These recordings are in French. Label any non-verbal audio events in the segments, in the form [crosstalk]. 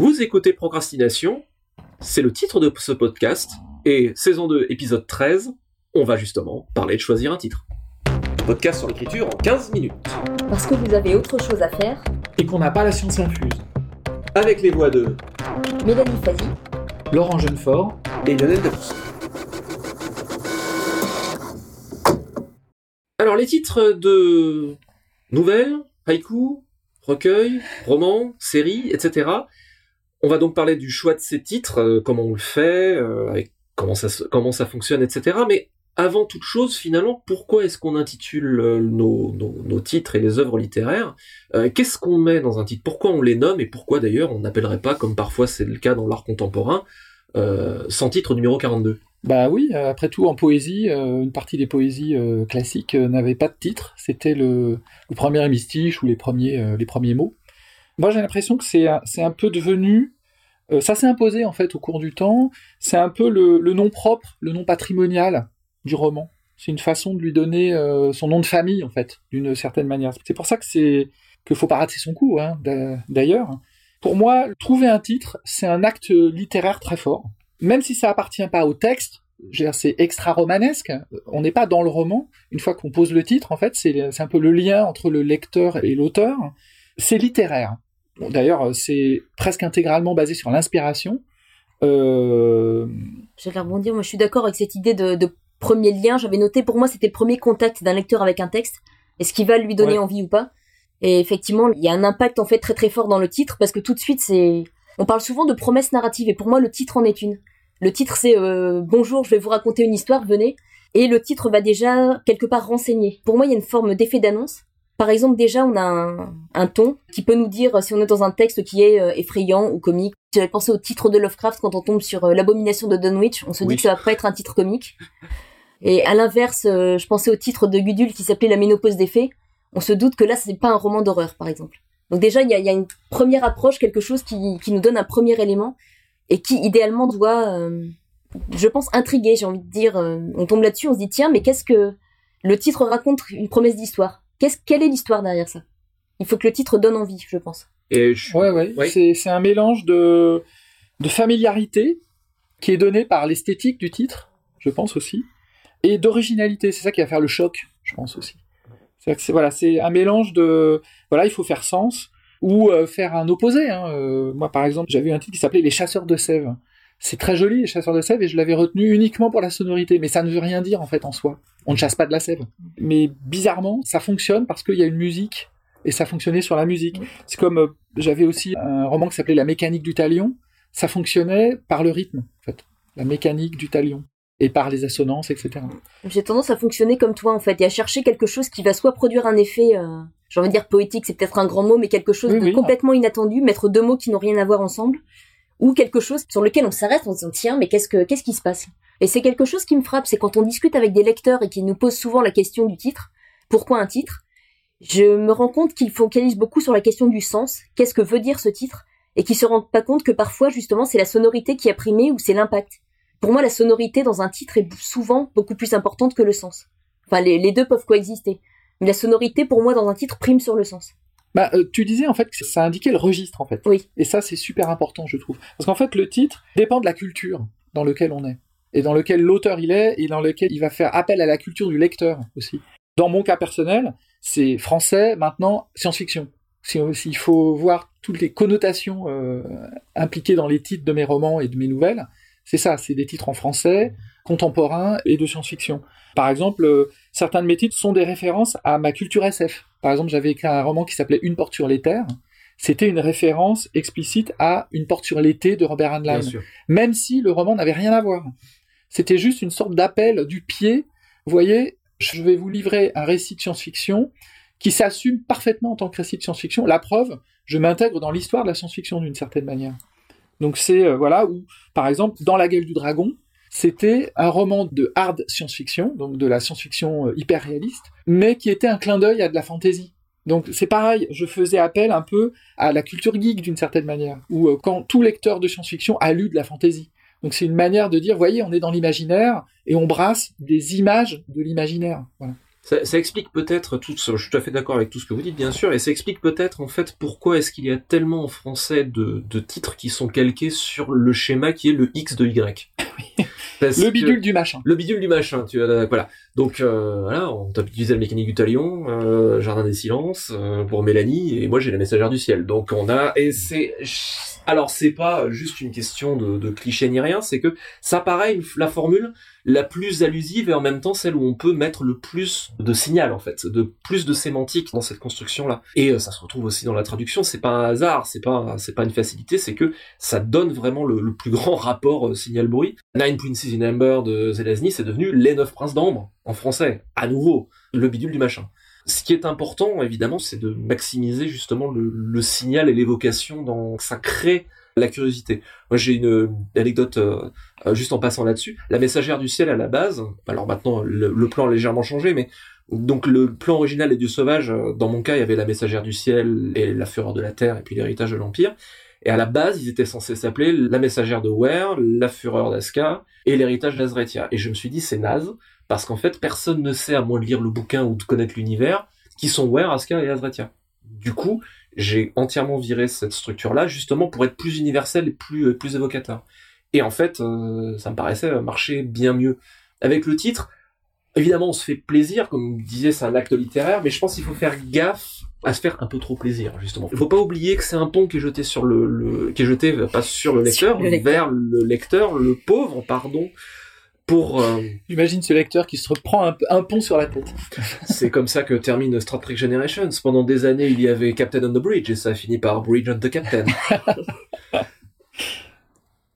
Vous écoutez Procrastination, c'est le titre de ce podcast, et saison 2, épisode 13, on va justement parler de choisir un titre. Podcast sur l'écriture en 15 minutes. Parce que vous avez autre chose à faire. Et qu'on n'a pas la science infuse. Avec les voix de Mélanie Fazi, Laurent Jeunefort et Lionel Debus. Alors les titres de nouvelles, haïku, recueils, romans, séries, etc. On va donc parler du choix de ces titres, euh, comment on le fait, euh, comment ça, comment ça fonctionne, etc. Mais avant toute chose, finalement, pourquoi est-ce qu'on intitule euh, nos, titres et les œuvres littéraires Qu'est-ce qu'on met dans un titre? Pourquoi on les nomme et pourquoi d'ailleurs on n'appellerait pas, comme parfois c'est le cas dans l'art contemporain, sans titre numéro 42 Bah oui, après tout, en poésie, une partie des poésies classiques n'avait pas de titre. C'était le, premier hémistiche ou les premiers mots. Moi, j'ai l'impression que c'est un, peu devenu. euh, ça s'est imposé en fait au cours du temps. C'est un peu le, nom propre, le nom patrimonial du roman. C'est une façon de lui donner euh, son nom de famille en fait, d'une certaine manière. C'est pour ça que c'est qu'il faut pas rater son coup. Hein, d'a- D'ailleurs, pour moi, trouver un titre, c'est un acte littéraire très fort même si ça appartient pas au texte, c'est extra romanesque. On n'est pas dans le roman. Une fois qu'on pose le titre, en fait, c'est un peu le lien entre le lecteur et l'auteur. C'est littéraire. D'ailleurs, c'est presque intégralement basé sur l'inspiration. Euh, j'allais rebondir, moi je suis d'accord avec cette idée de, de premier lien. J'avais noté pour moi c'était le premier contact d'un lecteur avec un texte. Est-ce qu'il va lui donner Ouais. envie ou pas? Et effectivement, il y a un impact en fait très très fort dans le titre parce que tout de suite c'est. On parle souvent de promesses narratives et pour moi le titre en est une. Le titre c'est euh, Bonjour, je vais vous raconter une histoire, venez. Et le titre va déjà quelque part renseigner. Pour moi, il y a une forme d'effet d'annonce. Par exemple, déjà, on a un, un ton qui peut nous dire si on est dans un texte qui est euh, effrayant ou comique. J'avais pensé au titre de Lovecraft quand on tombe sur euh, l'abomination de Dunwich. On se Oui. dit que ça va pas être un titre comique. Et à l'inverse, euh, je pensais au titre de Gudule qui s'appelait La ménopause des fées. On se doute que là, c'est pas un roman d'horreur, par exemple. Donc déjà, il y a, il y a une première approche, quelque chose qui, qui nous donne un premier élément et qui, idéalement, doit, euh, je pense, intriguer. J'ai envie de dire, euh, on tombe là-dessus, on se dit tiens, mais qu'est-ce que le titre raconte une promesse d'histoire? Qu'est-ce quelle est l'histoire derrière ça? Il faut que le titre donne envie, je pense. Et je... ouais, ouais. Oui. C'est c'est un mélange de, de familiarité qui est donné par l'esthétique du titre, je pense aussi, et d'originalité. C'est ça qui va faire le choc, je pense aussi. C'est que c'est voilà, c'est un mélange de voilà, il faut faire sens ou euh, faire un opposé. Hein. Euh, moi, par exemple, j'avais un titre qui s'appelait Les chasseurs de sève. C'est très joli, les chasseurs de sève, et je l'avais retenu uniquement pour la sonorité, mais ça ne veut rien dire en fait en soi. On ne chasse pas de la sève. Mais bizarrement, ça fonctionne parce qu'il y a une musique et ça fonctionnait sur la musique. C'est comme euh, j'avais aussi un roman qui s'appelait La mécanique du talion. Ça fonctionnait par le rythme, en fait. La mécanique du talion. Et par les assonances, etc. J'ai tendance à fonctionner comme toi, en fait, et à chercher quelque chose qui va soit produire un effet, euh, j'ai envie de dire poétique, c'est peut-être un grand mot, mais quelque chose Oui, de oui. complètement inattendu, mettre deux mots qui n'ont rien à voir ensemble, ou quelque chose sur lequel on s'arrête en se disant tiens, mais qu'est-ce que qu'est-ce qui se passe? Et c'est quelque chose qui me frappe, c'est quand on discute avec des lecteurs et qui nous posent souvent la question du titre, pourquoi un titre? Je me rends compte qu'ils focalisent beaucoup sur la question du sens, qu'est-ce que veut dire ce titre, et qu'ils se rendent pas compte que parfois justement c'est la sonorité qui a primé ou c'est l'impact. Pour moi, la sonorité dans un titre est souvent beaucoup plus importante que le sens. Enfin, les deux peuvent coexister. Mais la sonorité, pour moi, dans un titre, prime sur le sens. Bah, euh, tu disais en fait que ça indiquait le registre, en fait. Oui. Et ça, c'est super important, je trouve. Parce qu'en fait, le titre dépend de la culture dans lequel on est. Et dans lequel l'auteur il est, et dans lequel il va faire appel à la culture du lecteur aussi. Dans mon cas personnel, c'est français, maintenant, science-fiction. Si- S'il faut voir toutes les connotations euh, impliquées dans les titres de mes romans et de mes nouvelles, c'est ça, c'est des titres en français, contemporains et de science-fiction. Par exemple, euh, certains de mes titres sont des références à ma culture SF. Par exemple, j'avais écrit un roman qui s'appelait Une porte sur les terres. C'était une référence explicite à Une porte sur l'été de Robert Heinlein même si le roman n'avait rien à voir. C'était juste une sorte d'appel du pied. Vous voyez, je vais vous livrer un récit de science-fiction qui s'assume parfaitement en tant que récit de science-fiction. La preuve, je m'intègre dans l'histoire de la science-fiction d'une certaine manière. Donc c'est euh, voilà où, par exemple, dans La Gueule du Dragon, c'était un roman de hard science-fiction, donc de la science-fiction euh, hyper réaliste, mais qui était un clin d'œil à de la fantasy. Donc c'est pareil, je faisais appel un peu à la culture geek d'une certaine manière, où euh, quand tout lecteur de science-fiction a lu de la fantasy. Donc c'est une manière de dire, voyez, on est dans l'imaginaire et on brasse des images de l'imaginaire. Voilà. Ça, ça explique peut-être tout ce, je suis tout à fait d'accord avec tout ce que vous dites, bien sûr, et ça explique peut-être en fait pourquoi est-ce qu'il y a tellement en français de, de titres qui sont calqués sur le schéma qui est le X de Y. [laughs] [laughs] Le que- bidule du machin. Le bidule du machin, tu vois, voilà. Donc euh, voilà, on t'a utilisé la mécanique du talion, euh, Jardin des silences euh, pour Mélanie, et moi j'ai la messagère du ciel. Donc on a et c'est alors c'est pas juste une question de, de cliché ni rien, c'est que ça paraît la formule la plus allusive et en même temps celle où on peut mettre le plus de signal en fait, de plus de sémantique dans cette construction là. Et ça se retrouve aussi dans la traduction. C'est pas un hasard, c'est pas c'est pas une facilité, c'est que ça donne vraiment le, le plus grand [laughs] rapport euh, signal-bruit. Nine Princes in Amber de Zelazny, c'est devenu Les Neuf Princes d'Ambre en français. À nouveau, le bidule du machin. Ce qui est important, évidemment, c'est de maximiser justement le, signal et l'évocation dans ça crée la curiosité. Moi, j'ai une, euh, anecdote euh, euh, juste en passant là-dessus. La messagère du ciel à la base, alors maintenant le, plan a légèrement changé, mais donc le plan original des dieux sauvages, euh, dans mon cas, il y avait la messagère du ciel et la fureur de la terre et puis l'héritage de l'empire. Et à la base, ils étaient censés s'appeler la messagère de Ware, la fureur d'Aska et l'héritage d'Azretia. Et je me suis dit, c'est naze, parce qu'en fait, personne ne sait, à moins de lire le bouquin ou de connaître l'univers, qui sont Ware, Aska et Azretia. Du coup, j'ai entièrement viré cette structure-là, justement pour être plus universel et plus, euh, plus évocateur. Et en fait, euh, ça me paraissait marcher bien mieux. Avec le titre, évidemment, on se fait plaisir, comme vous disiez, c'est un acte littéraire, mais je pense qu'il faut faire gaffe à se faire un peu trop plaisir, justement. Il faut pas oublier que c'est un pont qui est jeté sur le, le- qui est jeté, euh, pas sur le lecteur, Sur le lecteur. vers le lecteur, le pauvre, pardon, pour, euh, Imagine ce lecteur qui se reprend un, un pont sur la tête. [laughs] c'est comme ça que termine Star Trek Generations. Pendant des années, il y avait Captain on the Bridge, et ça a fini par Bridge on the Captain. [laughs]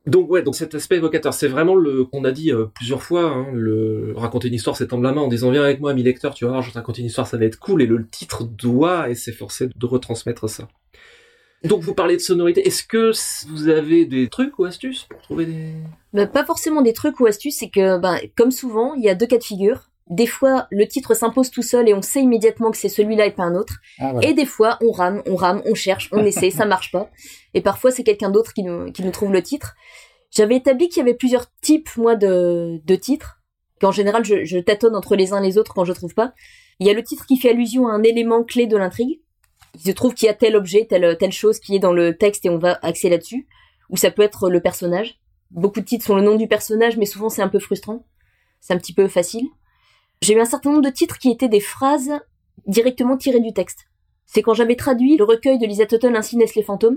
Donc ouais, donc cet aspect évocateur, c'est vraiment le qu'on a dit euh, plusieurs fois, hein, le raconter une histoire, c'est tendre la main en disant viens avec moi, ami lecteur, tu vas voir, je te raconter une histoire, ça va être cool, et le titre doit et s'efforcer de retransmettre ça. Donc vous parlez de sonorité, est-ce que vous avez des trucs ou astuces pour trouver des... Bah, pas forcément des trucs ou astuces, c'est que, ben, comme souvent, il y a deux cas de figure. Des fois, le titre s'impose tout seul et on sait immédiatement que c'est celui-là et pas un autre. Ah, voilà. Et des fois, on rame, on rame, on cherche, on [laughs] essaie, ça marche pas. Et parfois, c'est quelqu'un d'autre qui nous, qui nous trouve le titre. J'avais établi qu'il y avait plusieurs types, moi, de, de titres. Qu'en général, je, je tâtonne entre les uns et les autres quand je trouve pas. Il y a le titre qui fait allusion à un élément clé de l'intrigue. Il se trouve qu'il y a tel objet, telle, telle chose qui est dans le texte et on va axer là-dessus. Ou ça peut être le personnage. Beaucoup de titres sont le nom du personnage, mais souvent c'est un peu frustrant. C'est un petit peu facile. J'ai eu un certain nombre de titres qui étaient des phrases directement tirées du texte. C'est quand j'avais traduit le recueil de Lisa Tuttle Ainsi naissent les fantômes.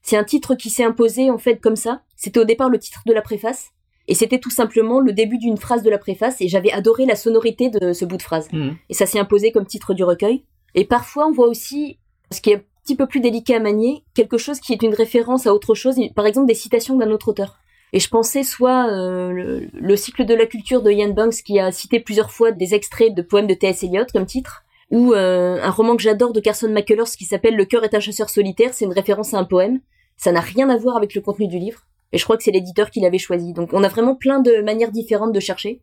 C'est un titre qui s'est imposé en fait comme ça. C'était au départ le titre de la préface. Et c'était tout simplement le début d'une phrase de la préface et j'avais adoré la sonorité de ce bout de phrase. Mhm. Et ça s'est imposé comme titre du recueil. Et parfois on voit aussi, ce qui est un petit peu plus délicat à manier, quelque chose qui est une référence à autre chose, par exemple des citations d'un autre auteur. Et je pensais soit euh, le, le cycle de la culture de Ian Banks qui a cité plusieurs fois des extraits de poèmes de T.S. Eliot comme titre, ou euh, un roman que j'adore de Carson McCullers qui s'appelle Le cœur est un chasseur solitaire, c'est une référence à un poème. Ça n'a rien à voir avec le contenu du livre. Et je crois que c'est l'éditeur qui l'avait choisi. Donc on a vraiment plein de manières différentes de chercher.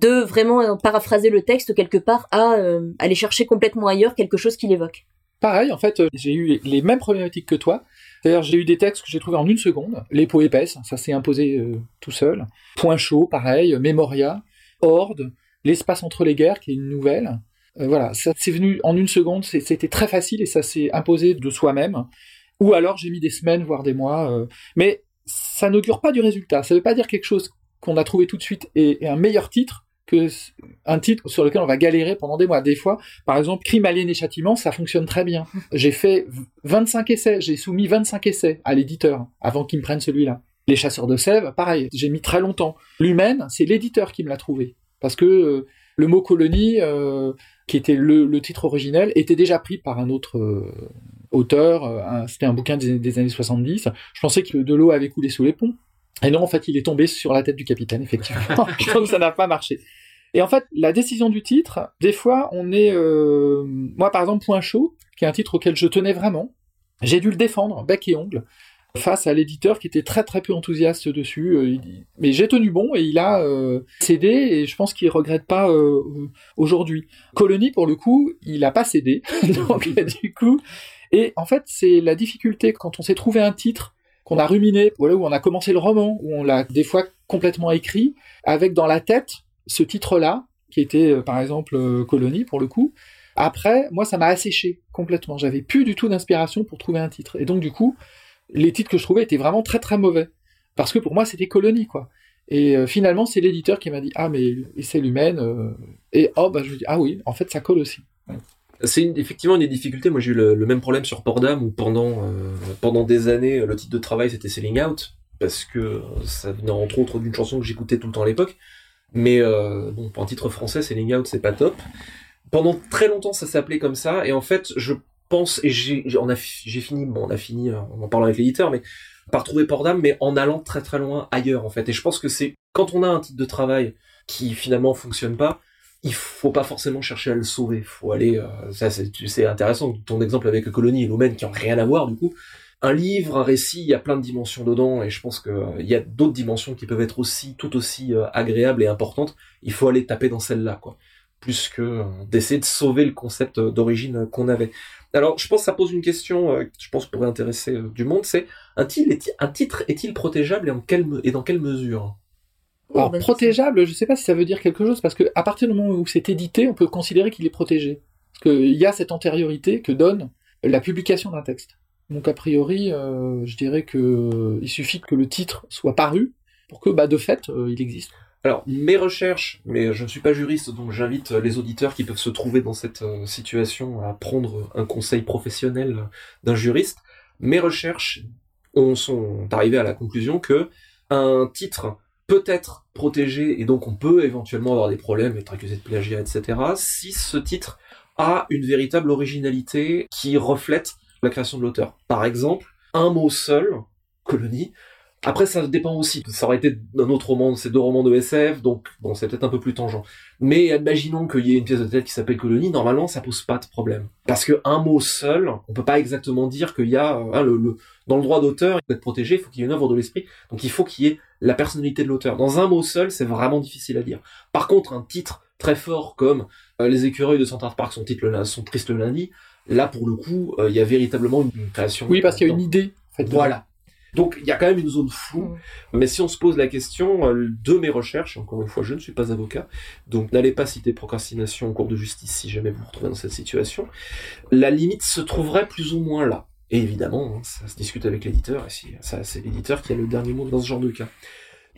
De vraiment euh, paraphraser le texte quelque part à aller chercher complètement ailleurs quelque chose qui l'évoque. Pareil, en fait, j'ai eu les mêmes problématiques que toi. C'est-à-dire, j'ai eu des textes que j'ai trouvés en une seconde. Les peaux épaisses, ça s'est imposé euh, tout seul. Point chaud, pareil. Memoria, Horde, L'espace entre les guerres, qui est une nouvelle. Euh, voilà, ça c'est venu en une seconde. C'était très facile et ça s'est imposé de soi-même. Ou alors j'ai mis des semaines, voire des mois. euh, mais ça n'augure pas du résultat. Ça veut pas dire quelque chose qu'on a trouvé tout de suite et, et un meilleur titre que un titre sur lequel on va galérer pendant des mois. Des fois, par exemple, Crime, Alien et Châtiment, ça fonctionne très bien. [laughs] J'ai fait v- 25 essais, j'ai soumis 25 essais à l'éditeur avant qu'il me prenne celui-là. Les Chasseurs de Sèvres, pareil, j'ai mis très longtemps. L'Humaine, c'est l'éditeur qui me l'a trouvé. Parce que euh, le mot colonie, euh, qui était le, le titre originel, était déjà pris par un autre euh, auteur. C'était un bouquin des, des années 70. Je pensais que de l'eau avait coulé sous les ponts. Et non, en fait, il est tombé sur la tête du capitaine, effectivement. [laughs] Donc ça n'a pas marché. Et en fait, la décision du titre, des fois, on est... euh, Moi, par exemple, Point chaud, qui est un titre auquel je tenais vraiment, j'ai dû le défendre, bec et ongle, face à l'éditeur qui était très très peu enthousiaste dessus. euh, Mais j'ai tenu bon et il a euh, cédé et je pense qu'il regrette pas euh, aujourd'hui. Colony, pour le coup, il a pas cédé. [laughs] Donc, du coup... Et en fait, c'est la difficulté quand on s'est trouvé un titre qu'on a ruminé, voilà, où on a commencé le roman, où on l'a des fois complètement écrit, avec dans la tête ce titre-là, qui était euh, par exemple euh, Colonie pour le coup. Après, moi, ça m'a asséché complètement. J'avais plus du tout d'inspiration pour trouver un titre. Et donc, du coup, les titres que je trouvais étaient vraiment très très mauvais. Parce que pour moi, c'était Colonie, quoi. Et euh, finalement, c'est l'éditeur qui m'a dit Ah, mais c'est l'humaine. et oh, bah, je me dis Ah oui, en fait, ça colle aussi. C'est effectivement une des difficultés. Moi, j'ai eu le, même problème sur Pordam où pendant, pendant des années, le titre de travail c'était Selling Out parce que ça venait entre autres d'une chanson que j'écoutais tout le temps à l'époque. Mais euh, bon, pour un titre français, Selling Out, c'est pas top. Pendant très longtemps, ça s'appelait comme ça, et en fait, je pense, et j'ai, fini, bon, on a fini, euh, en parle avec l'éditeur, mais par trouver port d'âme, mais en allant très très loin ailleurs, en fait. Et je pense que c'est quand on a un titre de travail qui finalement fonctionne pas, il faut pas forcément chercher à le sauver. Faut aller, euh, ça c'est, intéressant. Ton exemple avec Colonie et Lumen qui ont rien à voir du coup un livre, un récit, il y a plein de dimensions dedans, et je pense qu'il euh, y a d'autres dimensions qui peuvent être aussi tout aussi euh, agréables et importantes. Il faut aller taper dans celle-là, quoi, plus que euh, d'essayer de sauver le concept d'origine qu'on avait. Alors, je pense que ça pose une question, je pense pourrait intéresser du monde, c'est un, titre est-il protégeable et dans quelle mesure? Oh, Alors, protégeable, je ne sais pas si ça veut dire quelque chose, parce qu'à partir du moment où c'est édité, on peut considérer qu'il est protégé. Parce qu'il y a cette antériorité que donne la publication d'un texte. Donc a priori, euh, je dirais que euh, il suffit que le titre soit paru pour que, bah, de fait, euh, il existe. Alors mes recherches, mais je ne suis pas juriste, donc j'invite les auditeurs qui peuvent se trouver dans cette situation à prendre un conseil professionnel d'un juriste. Mes recherches ont, sont arrivées à la conclusion que un titre peut être protégé et donc on peut éventuellement avoir des problèmes, être accusé de plagiat, etc. Si ce titre a une véritable originalité qui reflète la création de l'auteur. Par exemple, un mot seul, colonie. Après, ça dépend aussi. Ça aurait été un autre roman, c'est deux romans de SF, donc bon, c'est peut-être un peu plus tangent. Mais imaginons qu'il y ait une pièce de tête qui s'appelle Colonie, normalement, ça pose pas de problème. Parce que un mot seul, on peut pas exactement dire qu'il y a hein, le, dans le droit d'auteur, il faut être protégé, il faut qu'il y ait une œuvre de l'esprit, donc il faut qu'il y ait la personnalité de l'auteur. Dans un mot seul, c'est vraiment difficile à dire. Par contre, un titre très fort comme euh, Les écureuils de Central Park sont, titre, sont tristes le lundi, Là, pour le coup, euh, il y a véritablement une création. Oui, parce qu'il y a une idée. voilà. Donc il y a quand même une zone floue, mais si on se pose la question euh, de mes recherches, encore une fois je ne suis pas avocat, donc n'allez pas citer procrastination en cours de justice si jamais vous vous retrouvez dans cette situation, la limite se trouverait plus ou moins là. Et évidemment, hein, ça se discute avec l'éditeur, et si, c'est l'éditeur qui a le dernier mot dans ce genre de cas.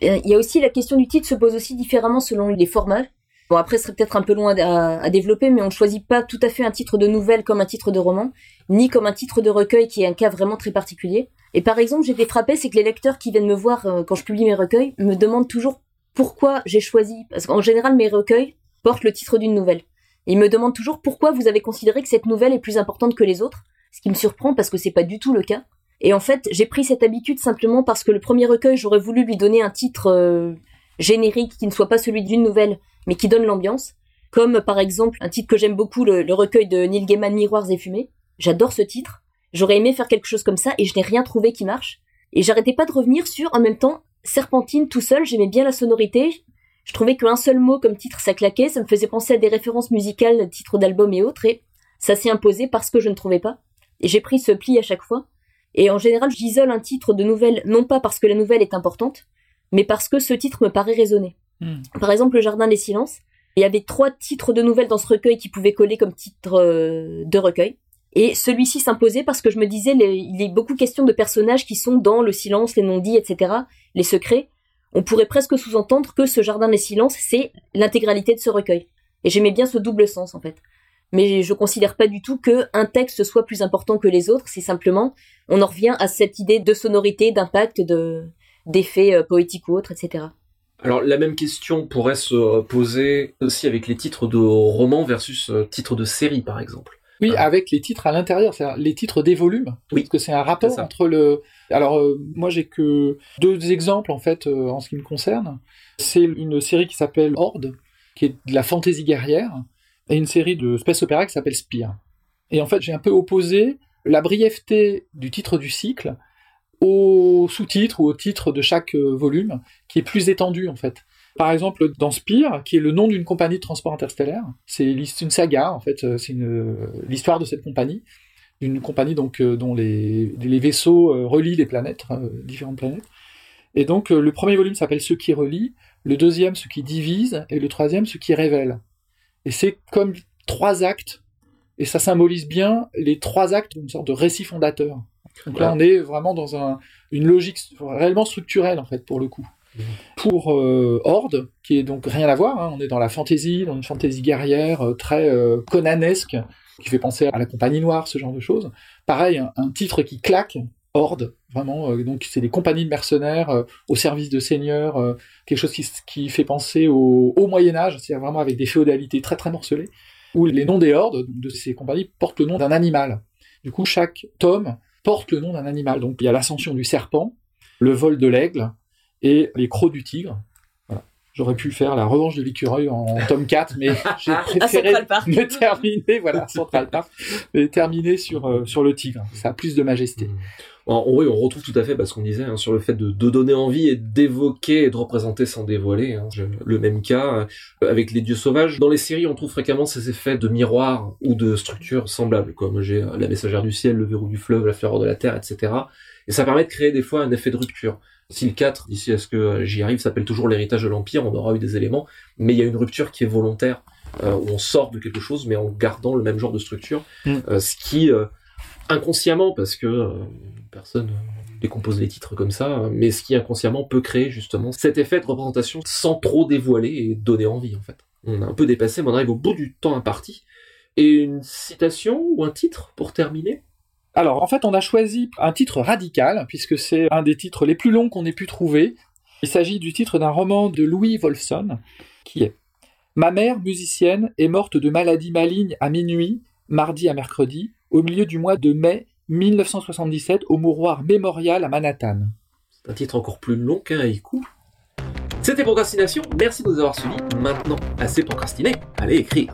Euh, il y a aussi la question du titre se pose aussi différemment selon les formats. Bon, après, ce serait peut-être un peu loin à, développer, mais on ne choisit pas tout à fait un titre de nouvelle comme un titre de roman, ni comme un titre de recueil qui est un cas vraiment très particulier. Et par exemple, j'ai été frappée, c'est que les lecteurs qui viennent me voir euh, quand je publie mes recueils me demandent toujours pourquoi j'ai choisi, parce qu'en général, mes recueils portent le titre d'une nouvelle. Ils me demandent toujours pourquoi vous avez considéré que cette nouvelle est plus importante que les autres, ce qui me surprend parce que c'est pas du tout le cas. Et en fait, j'ai pris cette habitude simplement parce que le premier recueil, j'aurais voulu lui donner un titre euh, générique qui ne soit pas celui d'une nouvelle, mais qui donne l'ambiance. Comme par exemple un titre que j'aime beaucoup, le, recueil de Neil Gaiman Miroirs et fumées. J'adore ce titre. J'aurais aimé faire quelque chose comme ça et je n'ai rien trouvé qui marche. Et j'arrêtais pas de revenir sur, en même temps, Serpentine tout seul, j'aimais bien la sonorité. Je trouvais qu'un seul mot comme titre ça claquait, ça me faisait penser à des références musicales, titres d'albums et autres, et ça s'est imposé parce que je ne trouvais pas. Et j'ai pris ce pli à chaque fois. Et en général, j'isole un titre de nouvelle, non pas parce que la nouvelle est importante, mais parce que ce titre me paraît résonner. Hmm. Par exemple, Le Jardin des Silences. Il y avait trois titres de nouvelles dans ce recueil qui pouvaient coller comme titre euh, de recueil. Et celui-ci s'imposait parce que je me disais, il est beaucoup question de personnages qui sont dans le silence, les non-dits, etc., les secrets. On pourrait presque sous-entendre que ce Jardin des Silences, c'est l'intégralité de ce recueil. Et j'aimais bien ce double sens, en fait. Mais je considère pas du tout que un texte soit plus important que les autres, c'est simplement, on en revient à cette idée de sonorité, d'impact, de, d'effets euh, poétiques ou autres, etc. Alors la même question pourrait se poser aussi avec les titres de romans versus euh, titres de séries par exemple. Oui, avec les titres à l'intérieur, c'est-à-dire les titres des volumes. Oui. Parce que c'est un rapport entre le. Alors euh, moi j'ai que deux exemples en fait en ce qui me concerne. C'est une série qui s'appelle Horde, qui est de la fantaisie guerrière, et une série de space opéra qui s'appelle Spire. Et en fait j'ai un peu opposé la brièveté du titre du cycle au sous-titre ou au titre de chaque euh, volume, qui est plus étendu en fait. Par exemple, dans Spire, qui est le nom d'une compagnie de transport interstellaire, c'est une saga en fait, euh, c'est l'histoire de cette compagnie, une compagnie donc euh, dont les, les vaisseaux relient les planètes, différentes planètes. Et donc, le premier volume s'appelle Ce qui relie, le deuxième Ce qui divise, et le troisième Ce qui révèle. Et c'est comme trois actes, et ça symbolise bien les trois actes d'une sorte de récit fondateur. Donc là, on est vraiment dans un, une logique réellement structurelle, en fait, pour le coup. Pour euh, Horde, qui est donc rien à voir, hein, on est dans la fantaisie, dans une fantaisie guerrière euh, très euh, conanesque, qui fait penser à la Compagnie Noire, ce genre de choses. Pareil, un, titre qui claque, Horde, vraiment, donc c'est des compagnies de mercenaires au service de seigneurs, quelque chose qui, qui, fait penser au, au Moyen Âge, c'est-à-dire vraiment avec des féodalités très très morcelées, où les noms des hordes de ces compagnies portent le nom d'un animal. Du coup, chaque tome porte le nom d'un animal. Donc il y a l'ascension du serpent, le vol de l'aigle et les crocs du tigre. J'aurais pu faire la revanche de l'écureuil en tome 4, mais [laughs] j'ai préféré [laughs] me terminer, voilà, Central Park, mais terminer sur, euh, sur le tigre. Ça a plus de majesté. Mmh. oui, on retrouve tout à fait ce qu'on disait hein, sur le fait de, donner envie et d'évoquer et de représenter sans dévoiler. Hein. le même cas euh, avec les dieux sauvages. Dans les séries, on trouve fréquemment ces effets de miroir ou de structures semblables, comme j'ai euh, la messagère du ciel, le verrou du fleuve, la fleur de la terre, etc. Et ça permet de créer des fois un effet de rupture. Si le 4, d'ici à ce que j'y arrive, s'appelle toujours l'héritage de l'Empire, on aura eu des éléments, mais il y a une rupture qui est volontaire, euh, où on sort de quelque chose, mais en gardant le même genre de structure, mm. euh, ce qui, euh, inconsciemment, parce que personne décompose les titres comme ça, mais ce qui inconsciemment peut créer justement cet effet de représentation sans trop dévoiler et donner envie, en fait. On a un peu dépassé, mais on arrive au bout du temps imparti. Et une citation ou un titre pour terminer? Alors, en fait, on a choisi un titre radical, puisque c'est un des titres les plus longs qu'on ait pu trouver. Il s'agit du titre d'un roman de Louis Wolfson, qui est Ma mère, musicienne, est morte de maladie maligne à minuit, mardi à mercredi, au milieu du mois de mai 1977, au mouroir mémorial à Manhattan. C'est un titre encore plus long qu'un haïku. C'était Procrastination, merci de nous avoir suivis. Maintenant, assez procrastiné, allez écrire.